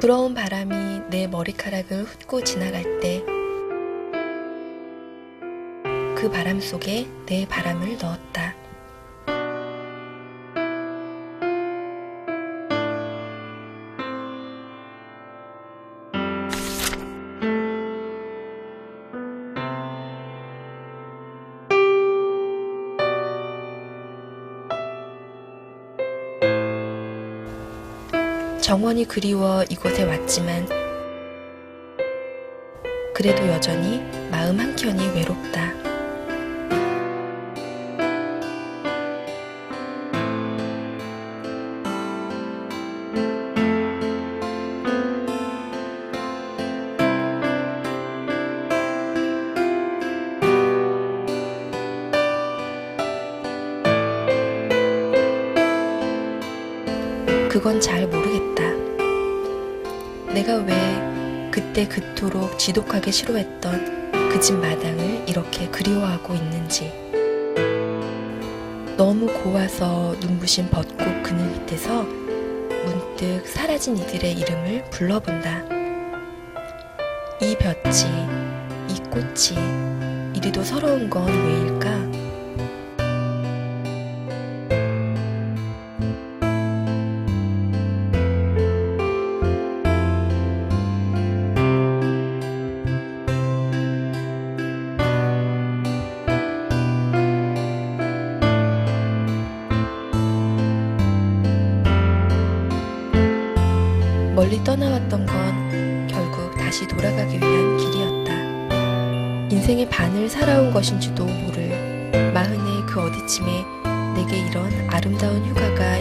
불어온 바람이 내 머리카락을 훑고 지나갈 때 그 바람 속에 내 바람을 넣었다. 정원이 그리워 이곳에 왔지만 그래도 여전히 마음 한켠이 외롭다. 그건 잘 모르겠다. 내가 왜 그때 그토록 지독하게 싫어했던 그 집 마당을 이렇게 그리워하고 있는지. 너무 고와서 눈부신 벚꽃 그늘 밑에서 문득 사라진 이들의 이름을 불러본다. 이 볕이, 이 꽃이 이리도 서러운 건 왜일까? 멀리 떠나왔던 건 결국 다시 돌아가기 위한 길이었다. 인생의 반을 살아온 것인지도 모를 마흔의 그 어디쯤에 내게 이런 아름다운 휴가가